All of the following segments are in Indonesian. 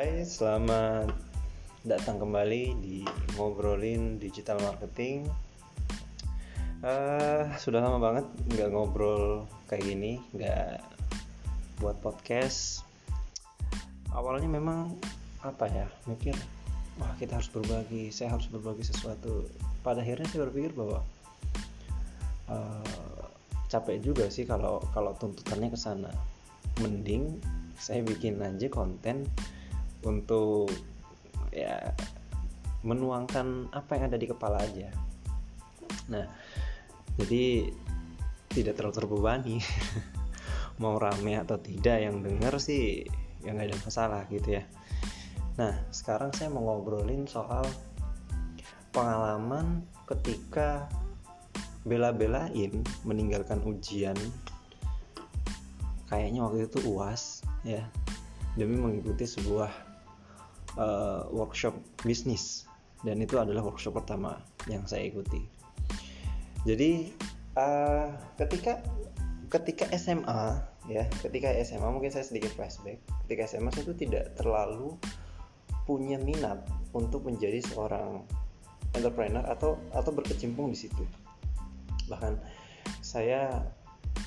Hai, selamat datang kembali di ngobrolin digital marketing. Uh, sudah lama banget nggak ngobrol kayak gini, nggak buat podcast. Awalnya memang apa ya, mikir wah kita harus berbagi, saya harus berbagi sesuatu. Pada akhirnya saya berpikir bahwa uh, capek juga sih kalau kalau tuntutannya ke sana. Mending saya bikin aja konten untuk ya menuangkan apa yang ada di kepala aja. Nah jadi tidak terlalu terbebani. Mau rame atau tidak yang denger sih yang nggak ada masalah gitu ya. Nah sekarang saya mau ngobrolin soal pengalaman ketika bela-belain meninggalkan ujian. Kayaknya waktu itu uas ya. Demi mengikuti sebuah uh, workshop bisnis. Dan itu adalah workshop pertama yang saya ikuti. Jadi uh, ketika ketika SMA ya ketika SMA mungkin saya sedikit flashback. Ketika SMA saya itu tidak terlalu punya minat untuk menjadi seorang entrepreneur atau atau berkecimpung di situ. Bahkan saya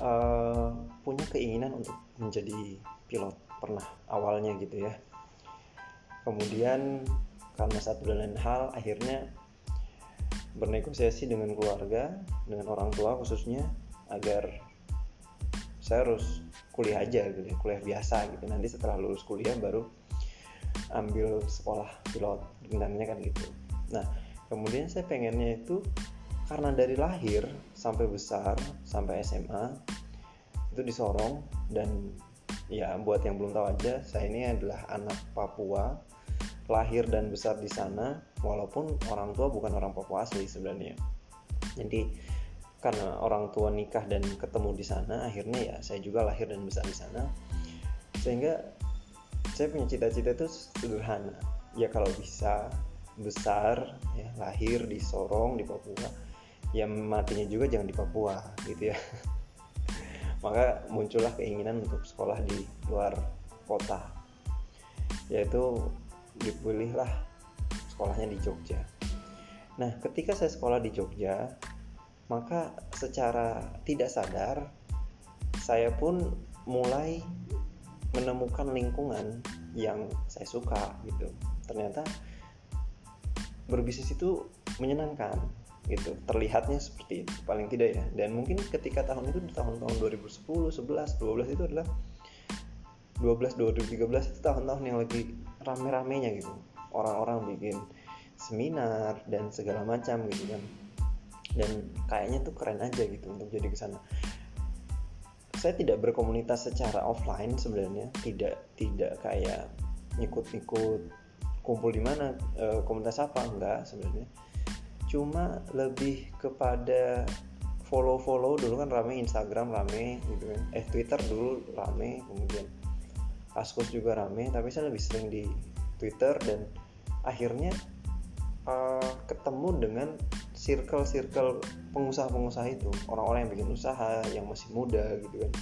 uh, punya keinginan untuk menjadi pilot pernah awalnya gitu ya kemudian karena satu dan lain hal akhirnya bernegosiasi dengan keluarga dengan orang tua khususnya agar saya harus kuliah aja gitu ya kuliah biasa gitu. Nanti setelah lulus kuliah baru ambil sekolah pilot rencananya kan gitu. Nah kemudian saya pengennya itu karena dari lahir sampai besar sampai SMA itu di Sorong dan ya buat yang belum tahu aja saya ini adalah anak Papua lahir dan besar di sana walaupun orang tua bukan orang Papua asli sebenarnya. Jadi karena orang tua nikah dan ketemu di sana akhirnya ya saya juga lahir dan besar di sana. Sehingga saya punya cita-cita itu sederhana. Ya kalau bisa besar ya lahir di Sorong di Papua ya matinya juga jangan di Papua gitu ya maka muncullah keinginan untuk sekolah di luar kota. Yaitu dipilihlah sekolahnya di Jogja. Nah ketika saya sekolah di Jogja maka secara tidak sadar saya pun mulai menemukan lingkungan yang saya suka gitu. Ternyata berbisnis itu menyenangkan gitu. Terlihatnya seperti itu paling tidak ya. Dan mungkin ketika tahun itu tahun-tahun 2010 11 12 itu adalah 12 2013 itu tahun-tahun yang lagi rame-ramenya gitu. Orang-orang bikin seminar dan segala macam gitu kan. Dan kayaknya tuh keren aja gitu untuk jadi ke sana saya tidak berkomunitas secara offline sebenarnya. Tidak tidak kayak ikut-ikut kumpul di mana e, komunitas apa enggak sebenarnya cuma lebih kepada follow-follow dulu kan rame Instagram rame gitu kan. Eh Twitter dulu rame kemudian Kaskus juga rame tapi saya lebih sering di Twitter dan akhirnya uh, ketemu dengan circle-circle pengusaha-pengusaha itu. Orang-orang yang bikin usaha yang masih muda gitu kan.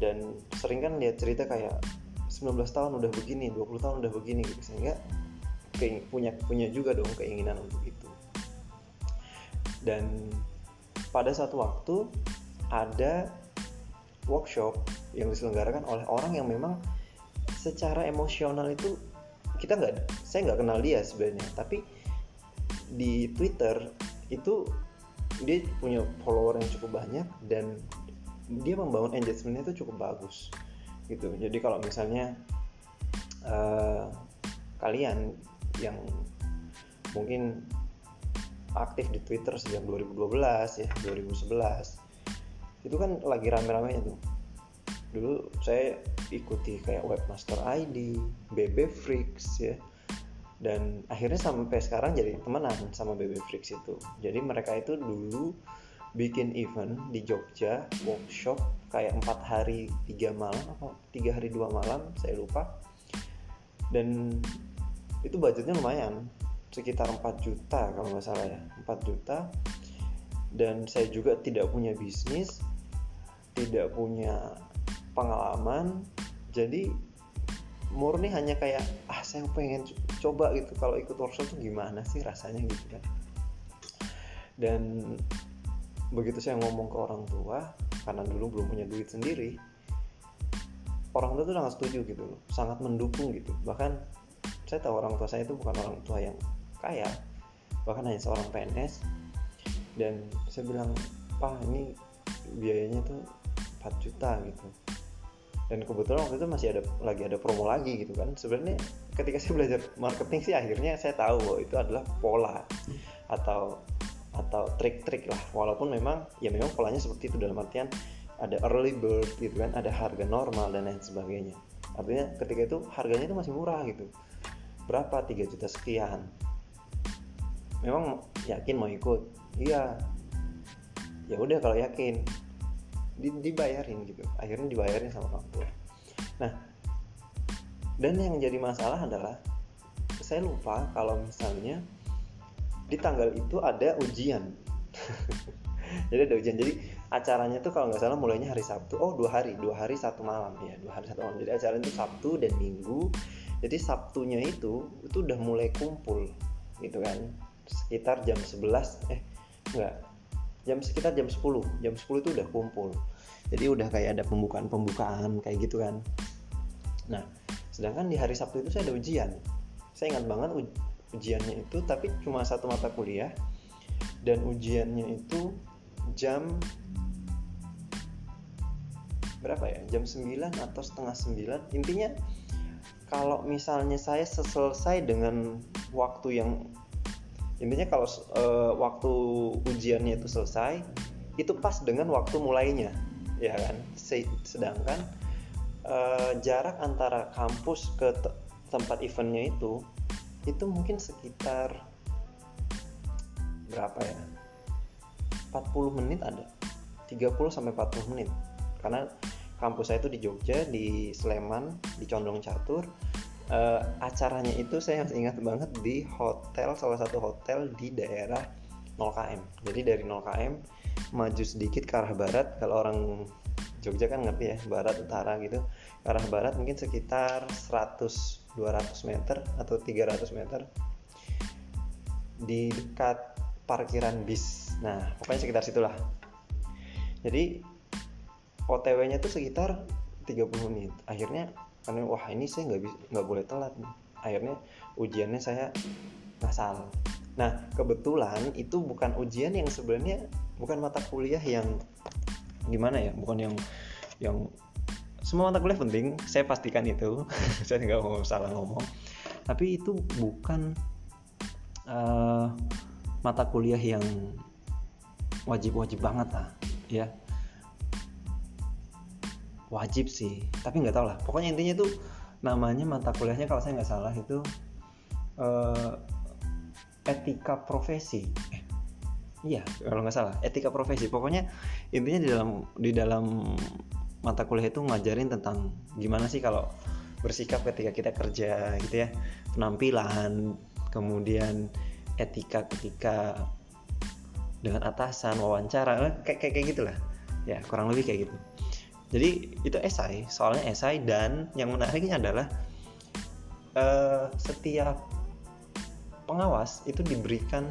Dan sering kan lihat cerita kayak 19 tahun udah begini 20 tahun udah begini gitu. Sehingga punya punya juga dong keinginan untuk itu dan pada satu waktu ada workshop yang diselenggarakan oleh orang yang memang secara emosional itu kita nggak saya nggak kenal dia sebenarnya. Tapi di Twitter itu dia punya follower yang cukup banyak dan dia membangun engagementnya itu cukup bagus gitu. Jadi kalau misalnya uh, kalian yang mungkin aktif di Twitter sejak 2012 ya 2011 itu kan lagi rame-ramenya tuh. Dulu saya ikuti kayak webmaster ID, BB Freaks ya. Dan akhirnya sampai sekarang jadi temenan sama BB Freaks itu. Jadi mereka itu dulu bikin event di Jogja workshop kayak empat hari tiga malam apa tiga hari dua malam saya lupa. Dan itu budgetnya lumayan sekitar 4 juta kalau nggak salah ya 4 juta. Dan saya juga tidak punya bisnis tidak punya pengalaman. Jadi murni hanya kayak ah saya pengen coba gitu. Kalau ikut workshop tuh gimana sih rasanya gitu kan? Dan begitu saya ngomong ke orang tua karena dulu belum punya duit sendiri orang tua tuh sangat setuju gitu sangat mendukung gitu. Bahkan saya tahu orang tua saya itu bukan orang tua yang kaya bahkan hanya seorang PNS dan saya bilang pak ini biayanya tuh 4 juta gitu. Dan kebetulan waktu itu masih ada lagi ada promo lagi gitu kan. Sebenarnya ketika saya belajar marketing sih akhirnya saya tahu bahwa itu adalah pola atau atau trik-trik lah. Walaupun memang ya memang polanya seperti itu dalam artian ada early bird gitu kan ada harga normal dan lain sebagainya. Artinya ketika itu harganya itu masih murah gitu. Berapa? 3 juta sekian memang yakin mau ikut? Iya. Ya udah kalau yakin. Dibayarin gitu. Akhirnya dibayarin sama orang tua. Nah dan yang jadi masalah adalah saya lupa kalau misalnya di tanggal itu ada ujian. Jadi ada ujian. Jadi acaranya tuh kalau nggak salah mulainya hari Sabtu. Oh dua hari. Dua hari satu malam. Ya dua hari satu malam. Jadi acaranya itu Sabtu dan Minggu. Jadi Sabtunya itu itu udah mulai kumpul gitu kan sekitar jam 11 eh enggak. Jam sekitar jam 10 jam 10 itu udah kumpul. Jadi udah kayak ada pembukaan-pembukaan kayak gitu kan. Nah sedangkan di hari Sabtu itu saya ada ujian. Saya ingat banget ujiannya itu tapi cuma satu mata kuliah. Dan ujiannya itu jam berapa ya? Jam 9 atau setengah 9 intinya kalau misalnya saya selesai dengan waktu yang intinya kalau uh, waktu ujiannya itu selesai itu pas dengan waktu mulainya ya kan? Sedangkan uh, jarak antara kampus ke te tempat eventnya itu itu mungkin sekitar berapa ya? 40 menit ada. 30 sampai 40 menit. Karena kampus saya itu di Jogja di Sleman di Condong Catur uh, acaranya itu saya masih ingat banget di hotel salah satu hotel di daerah 0km jadi dari 0km maju sedikit ke arah barat. Kalau orang Jogja kan ngerti ya barat utara gitu. Ke arah barat mungkin sekitar 100 200 meter atau 300 meter di dekat parkiran bis. Nah pokoknya sekitar situlah. Jadi OTW-nya tuh sekitar 30 menit. Akhirnya karena wah ini saya nggak bisa nggak boleh telat akhirnya ujiannya saya ngasal nah kebetulan itu bukan ujian yang sebenarnya bukan mata kuliah yang gimana ya bukan yang yang semua mata kuliah penting saya pastikan itu. Saya nggak mau salah ngomong. Tapi itu bukan uh, mata kuliah yang wajib-wajib banget lah ya wajib sih. Tapi nggak tahu lah. Pokoknya intinya tuh namanya mata kuliahnya kalau saya nggak salah itu uh, etika profesi. Eh, iya kalau nggak salah. Etika profesi. Pokoknya intinya di dalam di dalam mata kuliah itu ngajarin tentang gimana sih kalau bersikap ketika kita kerja gitu ya. Penampilan kemudian etika ketika dengan atasan wawancara kayak kayak, kayak gitulah. Ya kurang lebih kayak gitu jadi itu esai soalnya esai dan yang menariknya adalah uh, setiap pengawas itu diberikan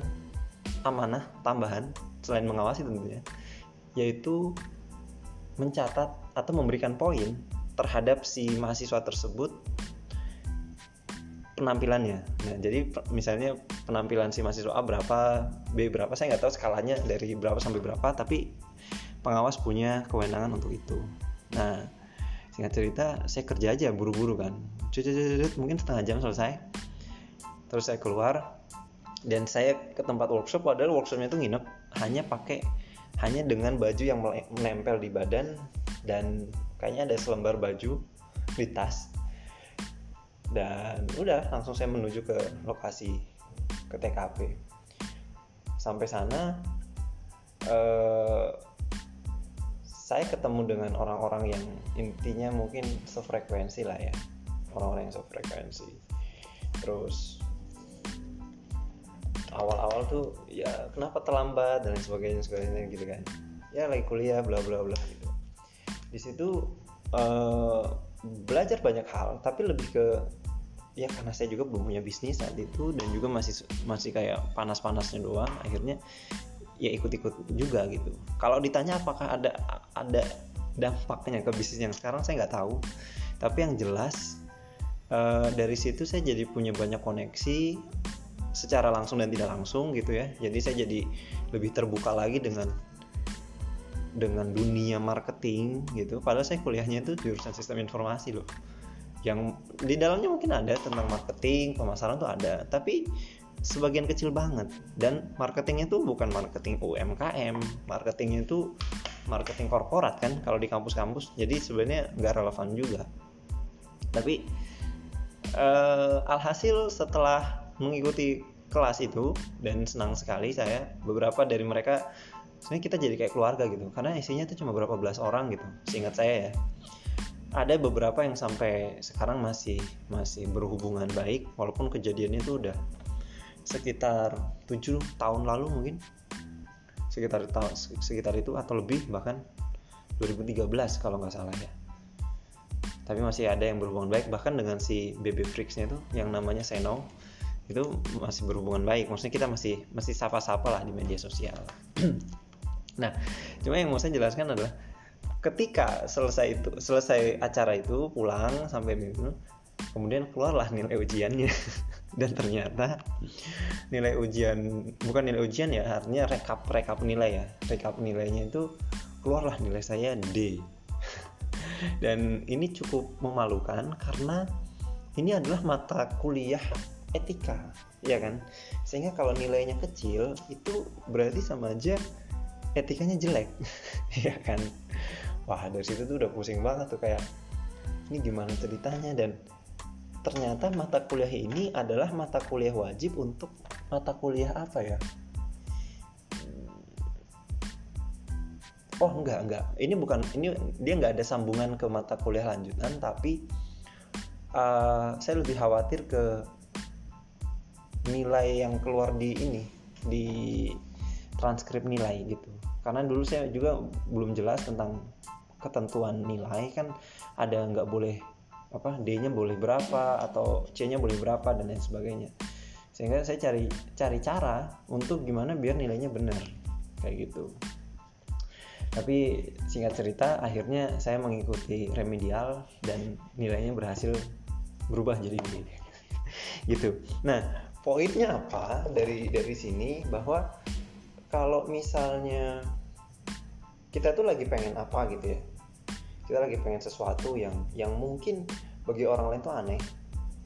amanah tambahan selain mengawasi tentunya yaitu mencatat atau memberikan poin terhadap si mahasiswa tersebut penampilannya. Nah, jadi misalnya penampilan si mahasiswa A berapa, B berapa, saya nggak tahu skalanya dari berapa sampai berapa, tapi pengawas punya kewenangan untuk itu nah singkat cerita saya kerja aja buru-buru kan. Cucut, mungkin setengah jam selesai. Terus saya keluar dan saya ke tempat workshop padahal workshopnya itu nginep hanya pakai hanya dengan baju yang menempel di badan dan kayaknya ada selembar baju di tas. Dan udah langsung saya menuju ke lokasi ke TKP sampai sana eh, saya ketemu dengan orang-orang yang intinya mungkin sefrekuensi lah ya. Orang-orang yang sefrekuensi. Terus awal-awal tuh ya kenapa terlambat dan sebagainya sebagainya gitu kan. Ya lagi kuliah bla bla bla gitu. Di situ uh, belajar banyak hal tapi lebih ke ya karena saya juga belum punya bisnis saat itu dan juga masih masih kayak panas-panasnya doang akhirnya ya ikut-ikut juga gitu. Kalau ditanya apakah ada ada dampaknya ke bisnis yang sekarang saya nggak tahu. Tapi yang jelas uh, dari situ saya jadi punya banyak koneksi secara langsung dan tidak langsung gitu ya. Jadi saya jadi lebih terbuka lagi dengan dengan dunia marketing gitu. Padahal saya kuliahnya itu jurusan sistem informasi loh. Yang di dalamnya mungkin ada tentang marketing pemasaran tuh ada. Tapi sebagian kecil banget. Dan marketingnya tuh bukan marketing UMKM marketingnya itu marketing korporat kan kalau di kampus-kampus. Jadi sebenarnya nggak relevan juga. Tapi uh, alhasil setelah mengikuti kelas itu dan senang sekali saya beberapa dari mereka sebenarnya kita jadi kayak keluarga gitu karena isinya tuh cuma berapa belas orang gitu seingat saya ya. Ada beberapa yang sampai sekarang masih masih berhubungan baik walaupun kejadiannya itu udah sekitar tujuh tahun lalu mungkin. Sekitar sekitar itu atau lebih bahkan 2013 kalau nggak salah ya. Tapi masih ada yang berhubungan baik bahkan dengan si BB Freaks-nya itu yang namanya Seno itu masih berhubungan baik. Maksudnya kita masih masih sapa-sapa lah di media sosial. Nah, cuma yang mau saya jelaskan adalah ketika selesai itu selesai acara itu pulang sampai minggu kemudian keluarlah nilai ujiannya. Dan ternyata nilai ujian bukan nilai ujian ya artinya rekap rekap nilai ya. Rekap nilainya itu keluarlah nilai saya D. Dan ini cukup memalukan karena ini adalah mata kuliah etika ya kan? Sehingga kalau nilainya kecil itu berarti sama aja etikanya jelek ya kan? Wah dari situ tuh udah pusing banget tuh kayak ini gimana ceritanya? Dan ternyata mata kuliah ini adalah mata kuliah wajib untuk mata kuliah apa ya? Oh enggak enggak. Ini bukan ini dia nggak ada sambungan ke mata kuliah lanjutan tapi uh, saya lebih khawatir ke nilai yang keluar di ini di transkrip nilai gitu. Karena dulu saya juga belum jelas tentang ketentuan nilai kan ada nggak boleh apa D-nya boleh berapa atau C-nya boleh berapa dan lain sebagainya. Sehingga saya cari cari cara untuk gimana biar nilainya benar kayak gitu. Tapi singkat cerita akhirnya saya mengikuti remedial dan nilainya berhasil berubah jadi B. Gitu. Nah poinnya apa dari dari sini? Bahwa kalau misalnya kita tuh lagi pengen apa gitu ya kita lagi pengen sesuatu yang yang mungkin bagi orang lain tuh aneh.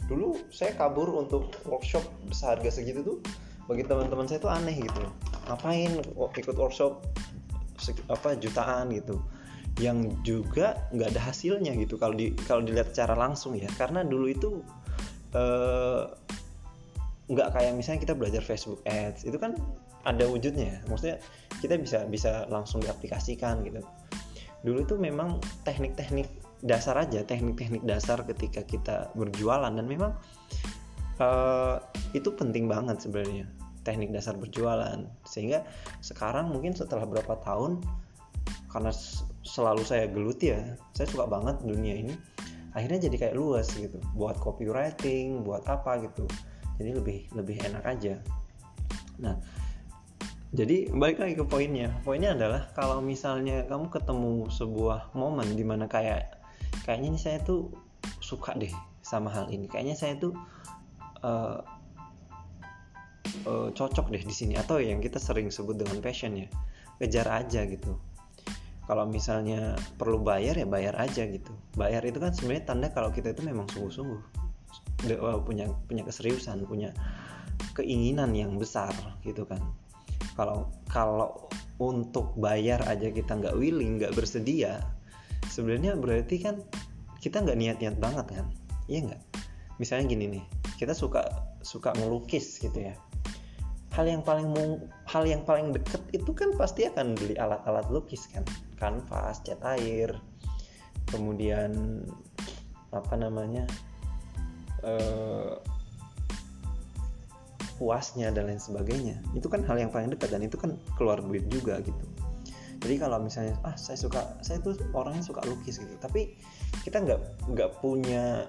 Dulu saya kabur untuk workshop seharga segitu tuh bagi teman-teman saya tuh aneh gitu. Ngapain ikut workshop apa jutaan gitu? Yang juga nggak ada hasilnya gitu kalau di kalau dilihat secara langsung ya. Karena dulu itu eh, nggak kayak misalnya kita belajar Facebook Ads itu kan ada wujudnya maksudnya kita bisa bisa langsung diaplikasikan gitu dulu itu memang teknik-teknik dasar aja teknik-teknik dasar ketika kita berjualan. Dan memang uh, itu penting banget sebenarnya teknik dasar berjualan. Sehingga sekarang mungkin setelah berapa tahun karena selalu saya geluti ya saya suka banget dunia ini akhirnya jadi kayak luas gitu. Buat copywriting buat apa gitu. Jadi lebih lebih enak aja. Nah jadi balik lagi ke poinnya. Poinnya adalah kalau misalnya kamu ketemu sebuah momen di mana kayak kayaknya ini saya tuh suka deh sama hal ini. Kayaknya saya tuh uh, uh, cocok deh di sini. Atau yang kita sering sebut dengan passion ya kejar aja gitu. Kalau misalnya perlu bayar ya bayar aja gitu. Bayar itu kan sebenarnya tanda kalau kita itu memang sungguh-sungguh. Punya punya keseriusan punya keinginan yang besar gitu kan kalau kalau untuk bayar aja kita nggak willing nggak bersedia sebenarnya berarti kan kita nggak niat-niat banget kan? Iya nggak? Misalnya gini nih kita suka suka melukis gitu ya. Hal yang paling hal yang paling deket itu kan pasti akan beli alat-alat lukis kan? Kanvas cat air kemudian apa namanya uh, puasnya dan lain sebagainya. Itu kan hal yang paling dekat dan itu kan keluar duit juga gitu. Jadi kalau misalnya ah saya suka saya tuh orangnya suka lukis gitu. Tapi kita nggak nggak punya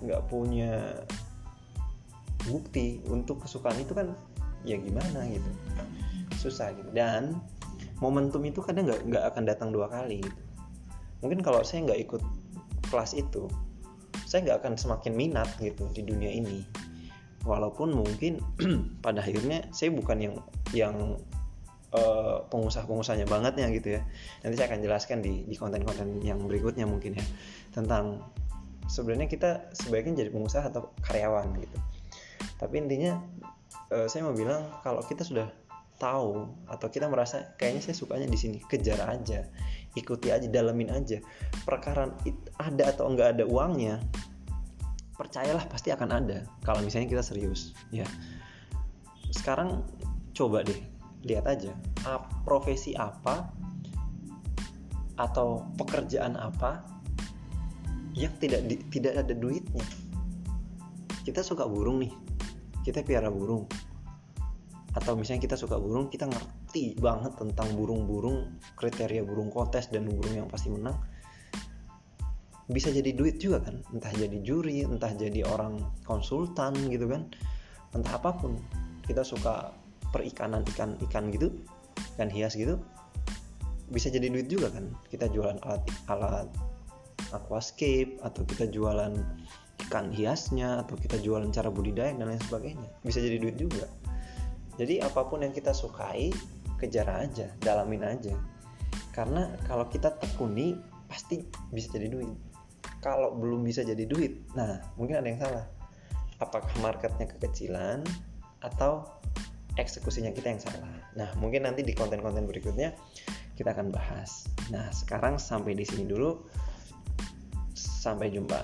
nggak punya bukti untuk kesukaan itu kan ya gimana gitu. Susah gitu. Dan momentum itu kadang nggak nggak akan datang dua kali gitu. mungkin kalau saya nggak ikut kelas itu saya nggak akan semakin minat gitu di dunia ini walaupun mungkin pada akhirnya saya bukan yang yang uh, pengusaha-pengusahanya bangetnya gitu ya. Nanti saya akan jelaskan di di konten-konten yang berikutnya mungkin ya tentang sebenarnya kita sebaiknya jadi pengusaha atau karyawan gitu. Tapi intinya uh, saya mau bilang kalau kita sudah tahu atau kita merasa kayaknya saya sukanya di sini kejar aja ikuti aja dalemin aja. Perkara ada atau enggak ada uangnya percayalah pasti akan ada. Kalau misalnya kita serius ya. Sekarang coba deh lihat aja profesi apa atau pekerjaan apa yang tidak di, tidak ada duitnya. Kita suka burung nih. Kita piara burung. Atau misalnya kita suka burung kita ngerti banget tentang burung-burung kriteria burung kontes dan burung yang pasti menang bisa jadi duit juga kan. Entah jadi juri entah jadi orang konsultan gitu kan. Entah apa pun. Kita suka perikanan ikan ikan gitu ikan hias gitu bisa jadi duit juga kan. Kita jualan alat alat aquascape atau kita jualan ikan hiasnya atau kita jualan cara budidaya dan lain sebagainya. Bisa jadi duit juga. Jadi apa pun yang kita sukai kejar aja dalamin aja. Karena kalau kita tekuni pasti bisa jadi duit kalau belum bisa jadi duit nah mungkin ada yang salah apakah marketnya kekecilan atau eksekusinya kita yang salah. Nah, mungkin nanti di konten-konten berikutnya kita akan bahas. Nah, sekarang sampai di sini dulu. Sampai jumpa.